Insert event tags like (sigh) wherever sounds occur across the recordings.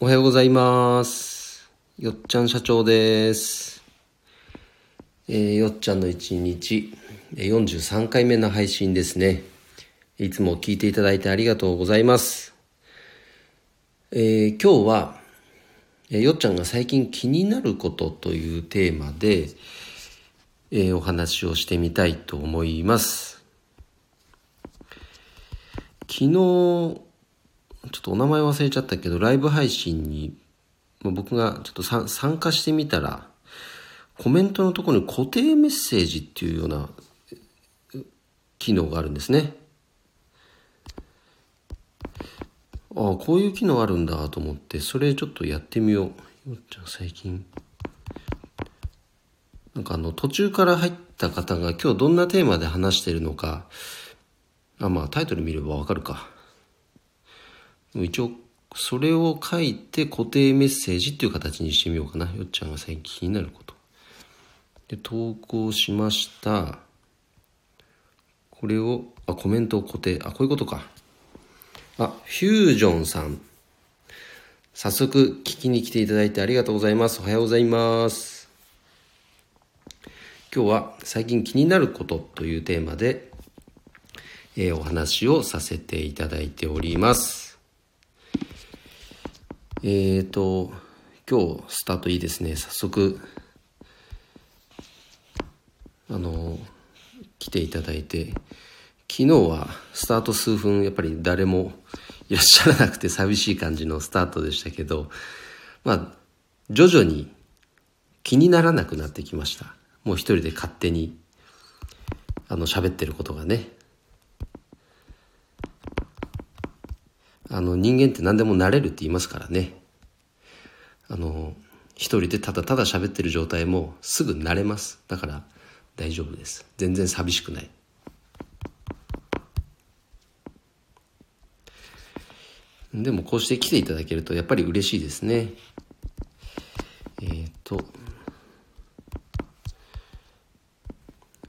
おはようございます。よっちゃん社長です。えーよっちゃんの一日、43回目の配信ですね。いつも聞いていただいてありがとうございます。えー今日は、えーよっちゃんが最近気になることというテーマで、えーお話をしてみたいと思います。昨日、ちょっとお名前忘れちゃったけど、ライブ配信に、まあ僕がちょっと参加してみたら、コメントのところに固定メッセージっていうような機能があるんですね。ああ、こういう機能あるんだと思って、それちょっとやってみよう。よっちゃん最近。なんかあの、途中から入った方が今日どんなテーマで話してるのか、あ、まあタイトル見ればわかるか。一応、それを書いて固定メッセージっていう形にしてみようかな。よっちゃんが最近気になること。で、投稿しました。これを、あ、コメントを固定。あ、こういうことか。あ、フュージョンさん。早速聞きに来ていただいてありがとうございます。おはようございます。今日は最近気になることというテーマで、えーお話をさせていただいております。えーと、今日スタートいいですね。早速、あの、来ていただいて、昨日はスタート数分、やっぱり誰もいらっしゃらなくて寂しい感じのスタートでしたけど、まあ、徐々に気にならなくなってきました。もう一人で勝手に、あの、喋ってることがね。あの、人間って何でも慣れるって言いますからね。あの、一人でただただ喋ってる状態もすぐ慣れます。だから大丈夫です。全然寂しくない。でもこうして来ていただけるとやっぱり嬉しいですね。えっ、ー、と、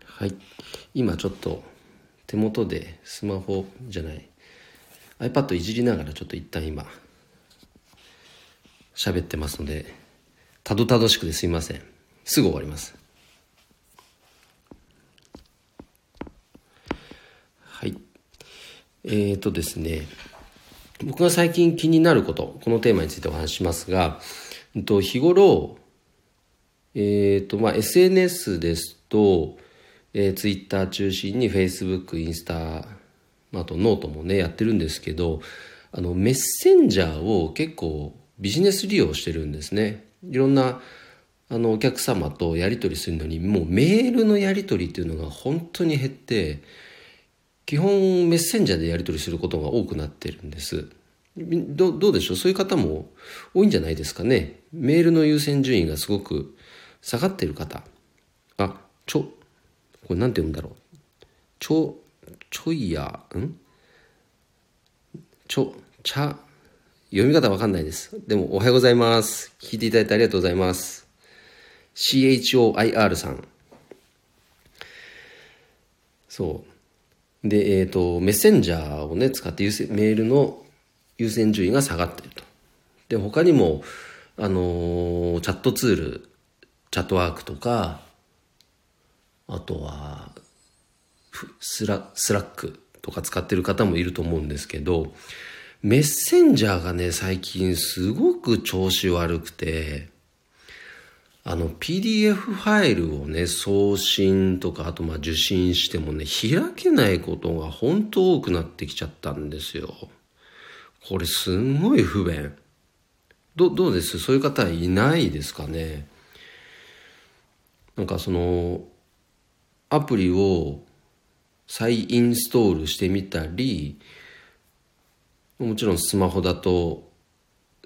はい。今ちょっと手元でスマホじゃない iPad いじりながらちょっと一旦今喋ってますのでたどたどしくですいません。すぐ終わります。はい。えーとですね僕が最近気になることこのテーマについてお話しますがと日頃えーとまあ SNS ですとえー、ツイッター中心にフェイスブックインスタあとノートもねやってるんですけどあのメッセンジャーを結構ビジネス利用してるんですね。いろんなあのお客様とやり取りするのにもうメールのやり取りっていうのが本当に減って基本メッセンジャーでやり取りすることが多くなってるんです。どどうでしょう？そういう方も多いんじゃないですかね。メールの優先順位がすごく下がってる方。あちょこれなんて読むんだろう。ちょ、ちょいや、ん？ちょ、茶、読み方わかんないです。でも、おはようございます。聞いていただいてありがとうございます。CHOIR さん。そう。で、えっ、と、メッセンジャーをね、使って優先メールの優先順位が下がっていると。で、他にも、あのーチャットツール、チャットワークとか、あとは、スラスラックとか使ってる方もいると思うんですけど、メッセンジャーがね、最近すごく調子悪くて、あの PDF ファイルをね、送信とか、あとまあ受信してもね、開けないことが本当多くなってきちゃったんですよ。これすんごい不便。ど、どうです？そういう方いないですかね？なんかその、アプリを再インストールしてみたりもちろんスマホだと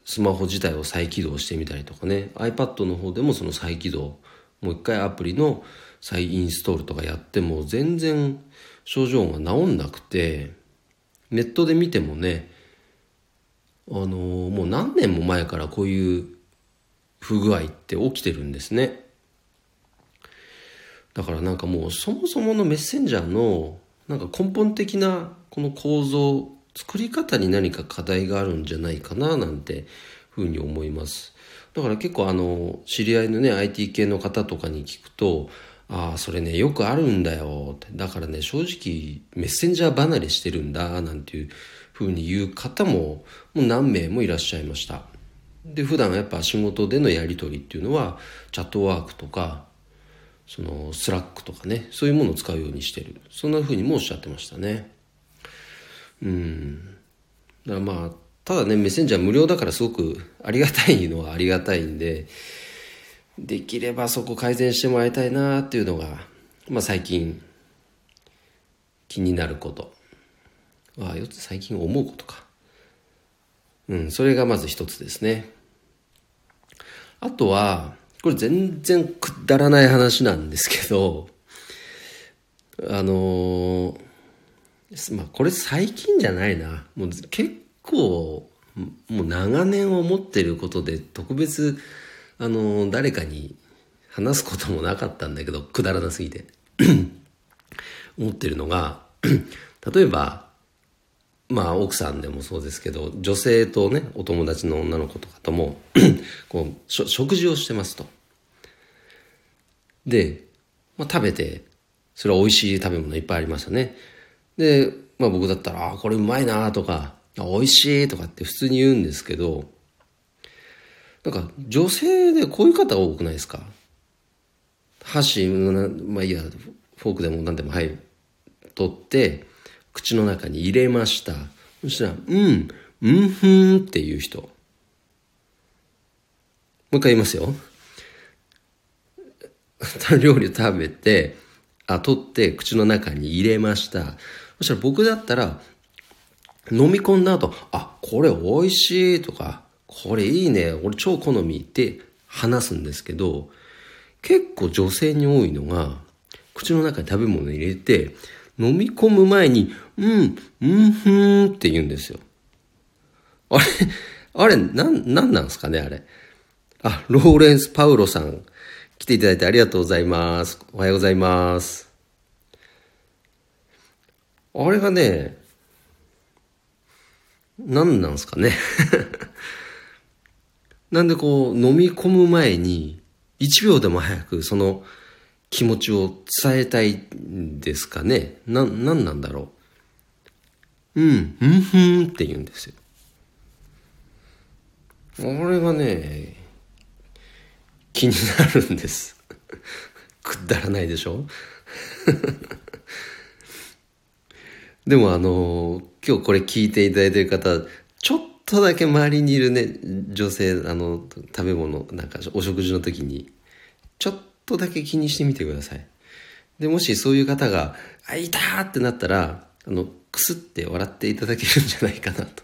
スマホ自体を再起動してみたりとかね iPad の方でもその再起動もう一回アプリの再インストールとかやっても全然症状が治んなくてネットで見てもねあのもう何年も前からこういう不具合って起きてるんですね。だからなんかもうそもそものメッセンジャーのなんか根本的なこの構造作り方に何か課題があるんじゃないかななんてふうに思います。だから結構あの、知り合いのね、IT 系の方とかに聞くと、ああ、それね、よくあるんだよって。だからね、正直、メッセンジャー離れしてるんだ、なんていうふうに言う方も、もう何名もいらっしゃいました。で、普段やっぱ仕事でのやり取りっていうのは、チャットワークとか、そのスラックとかね、そういうものを使うようにしてる。そんなふうにもおっしゃってましたね。うん。だからまあ、ただね、メッセンジャー無料だからすごくありがたいのはありがたいんで、できればそこ改善してもらいたいなっていうのが、まあ最近気になること。ああ、よつ最近思うことか。うん、それがまず一つですね。あとは、これ全然くだらない話なんですけど、あのー、まあこれ最近じゃないな。もう結構、もう長年思ってることで特別、あのー、誰かに話すこともなかったんだけど、くだらなすぎて。(clears throat) 思ってるのが、例えば、まあ奥さんでもそうですけど女性とねお友達の女の子とかとも (clears throat) こう食事をしてますと。で、まあ、食べてそれは美味しい食べ物いっぱいありましたね。で、まあ僕だったら、あこれうまいなとか、美味しいとかって普通に言うんですけど、なんか女性でこういう方多くないですか？箸、まあいいや、フォークでも何でも、はい、取って、口の中に入れました。そしたら、うん、うんふんっていう人。もう一回言いますよ。(laughs) 料理食べて、あ、取って口の中に入れました。そしたら僕だったら、飲み込んだ後、あ、これ美味しいとか、これいいね、俺超好みって話すんですけど、結構女性に多いのが、口の中に食べ物入れて、飲み込む前に、うん、うんふーんって言うんですよ。あれ、あれ、なん、なんなんですかね、あれ。あ、ローレンス・パウロさん、来ていただいてありがとうございます。おはようございます。あれがね、何なんすかね。(laughs) なんでこう、飲み込む前に、1秒でも早くその気持ちを伝えたいですかね。な、なんなんだろう。うん、うんふんって言うんですよ。俺がね、気になるんです。(laughs) くだらないでしょ？(laughs) でもあの、今日これ聞いていただいてる方、ちょっとだけ周りにいるね、女性、あの、食べ物、なんかお食事の時に、ちょっとっとだけ気にしてみてください。で、もしそういう方が、あ、いたーってなったら、あの、くすって笑っていただけるんじゃないかなと。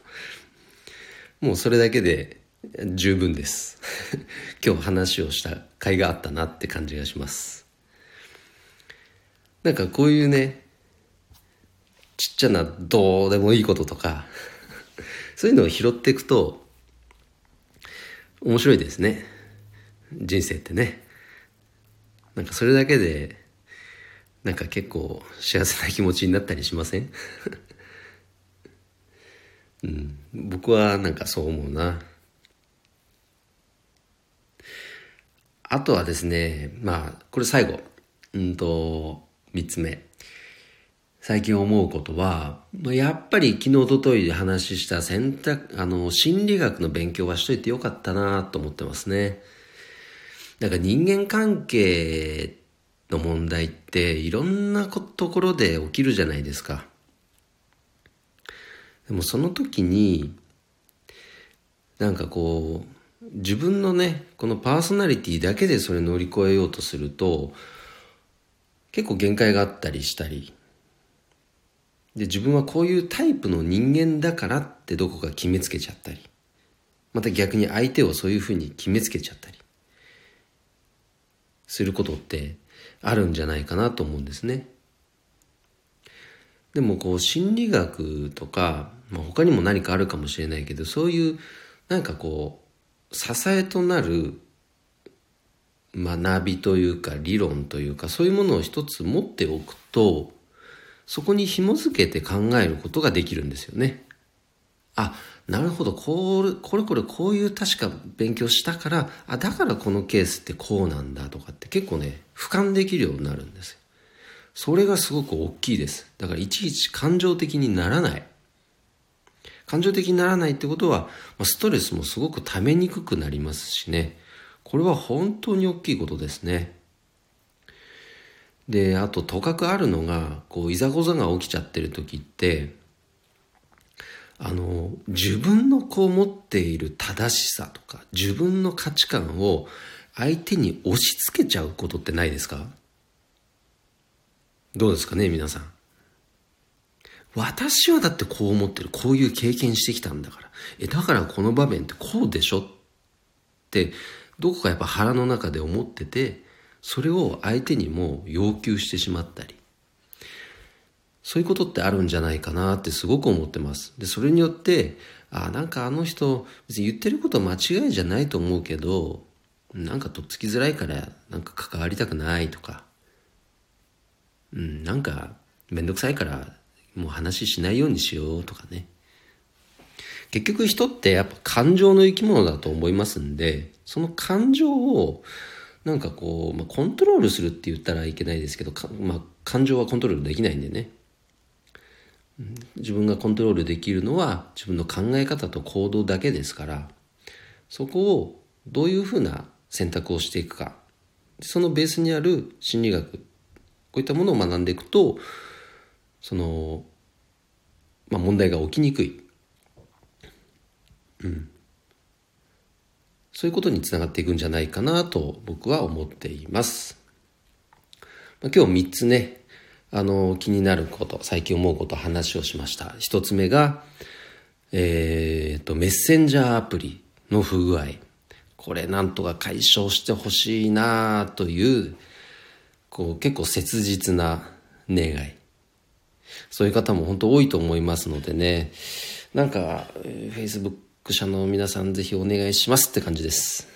もうそれだけで十分です。(laughs) 今日話をした甲斐があったなって感じがします。なんかこういうね、ちっちゃなどうでもいいこととか、そういうのを拾っていくと、面白いですね。人生ってね。なんかそれだけで、なんか結構幸せな気持ちになったりしません？(laughs) うん、僕はなんかそう思うな。あとはですね、まあ、これ最後。うんと、三つ目。最近思うことは、やっぱり昨日、おとといで話した選択、あの、心理学の勉強はしといてよかったなと思ってますね。なんか人間関係の問題っていろんなところで起きるじゃないですか。でもその時に、なんかこう、自分のね、このパーソナリティだけでそれ乗り越えようとすると、結構限界があったりしたり、で、自分はこういうタイプの人間だからってどこか決めつけちゃったり、また逆に相手をそういうふうに決めつけちゃったり。することってあるんじゃないかなと思うんですね。でもこう心理学とか、まあ、他にも何かあるかもしれないけどそういうなんかこう支えとなる学びというか理論というかそういうものを一つ持っておくとそこに紐づけて考えることができるんですよね。あ、なるほど、これ、これこれこういう確か勉強したから、あ、だからこのケースってこうなんだとかって結構ね、俯瞰できるようになるんですよ。それがすごく大きいです。だからいちいち感情的にならない。感情的にならないってことは、ストレスもすごく溜めにくくなりますしね。これは本当に大きいことですね。で、あと、とかくあるのが、こう、いざこざが起きちゃってる時って、あの、自分のこう持っている正しさとか、自分の価値観を相手に押し付けちゃうことってないですか？どうですかね、皆さん。私はだってこう思ってる。こういう経験してきたんだから。え、だからこの場面ってこうでしょって、どこかやっぱ腹の中で思ってて、それを相手にも要求してしまったり。そういうことってあるんじゃないかなってすごく思ってます。で、それによって、あ、なんかあの人、別に言ってること間違いじゃないと思うけど、なんかとっつきづらいから、なんか関わりたくないとか、うん、なんかめんどくさいから、もう話しないようにしようとかね。結局人ってやっぱ感情の生き物だと思いますんで、その感情をなんかこう、まあ、コントロールするって言ったらいけないですけど、まあ、感情はコントロールできないんでね。自分がコントロールできるのは自分の考え方と行動だけですからそこをどういうふうな選択をしていくか。そのベースにある心理学こういったものを学んでいくとその、まあ、問題が起きにくい、うん、そういうことにつながっていくんじゃないかなと僕は思っています。まあ、今日3つねあの、気になること、最近思うこと、話をしました。一つ目が、えっ、と、メッセンジャーアプリの不具合。これなんとか解消してほしいなという、こう、結構切実な願い。そういう方も本当多いと思いますのでね、なんか、Facebook 社の皆さんぜひお願いしますって感じです。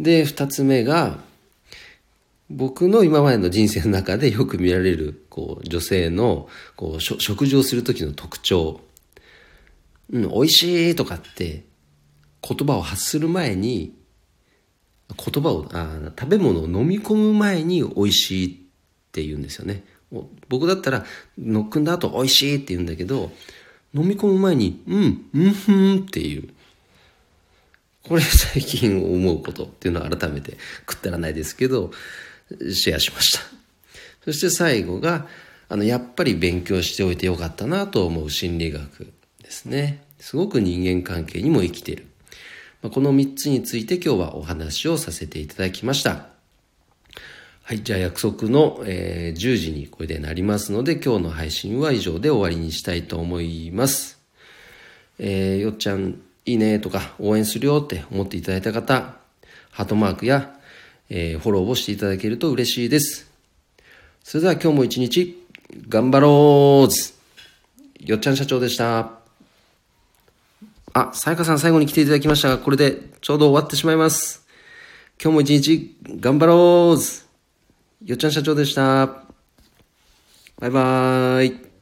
で、二つ目が、僕の今までの人生の中でよく見られる、こう、女性の、こう、食事をする時の特徴。うん、美味しいとかって言葉を発する前に、言葉をあ、食べ物を飲み込む前に美味しいって言うんですよね。僕だったら、ノックんだ後美味しいって言うんだけど、飲み込む前に、うん、うんふんっていう。これ最近思うことっていうのは改めて食ったらないですけど、シェアしました。そして最後が、あの、やっぱり勉強しておいてよかったなと思う心理学ですね。すごく人間関係にも生きている。この3つについて今日はお話をさせていただきました。はい、じゃあ約束の、えー、10時にこれでなりますので今日の配信は以上で終わりにしたいと思います。えー、よっちゃんいいねとか応援するよって思っていただいた方、ハートマークやえー、フォローをしていただけると嬉しいです。それでは今日も一日頑張ろうよっちゃん社長でした。あ、さやかさん最後に来ていただきましたが、これでちょうど終わってしまいます。今日も一日頑張ろうよっちゃん社長でした。バイバーイ。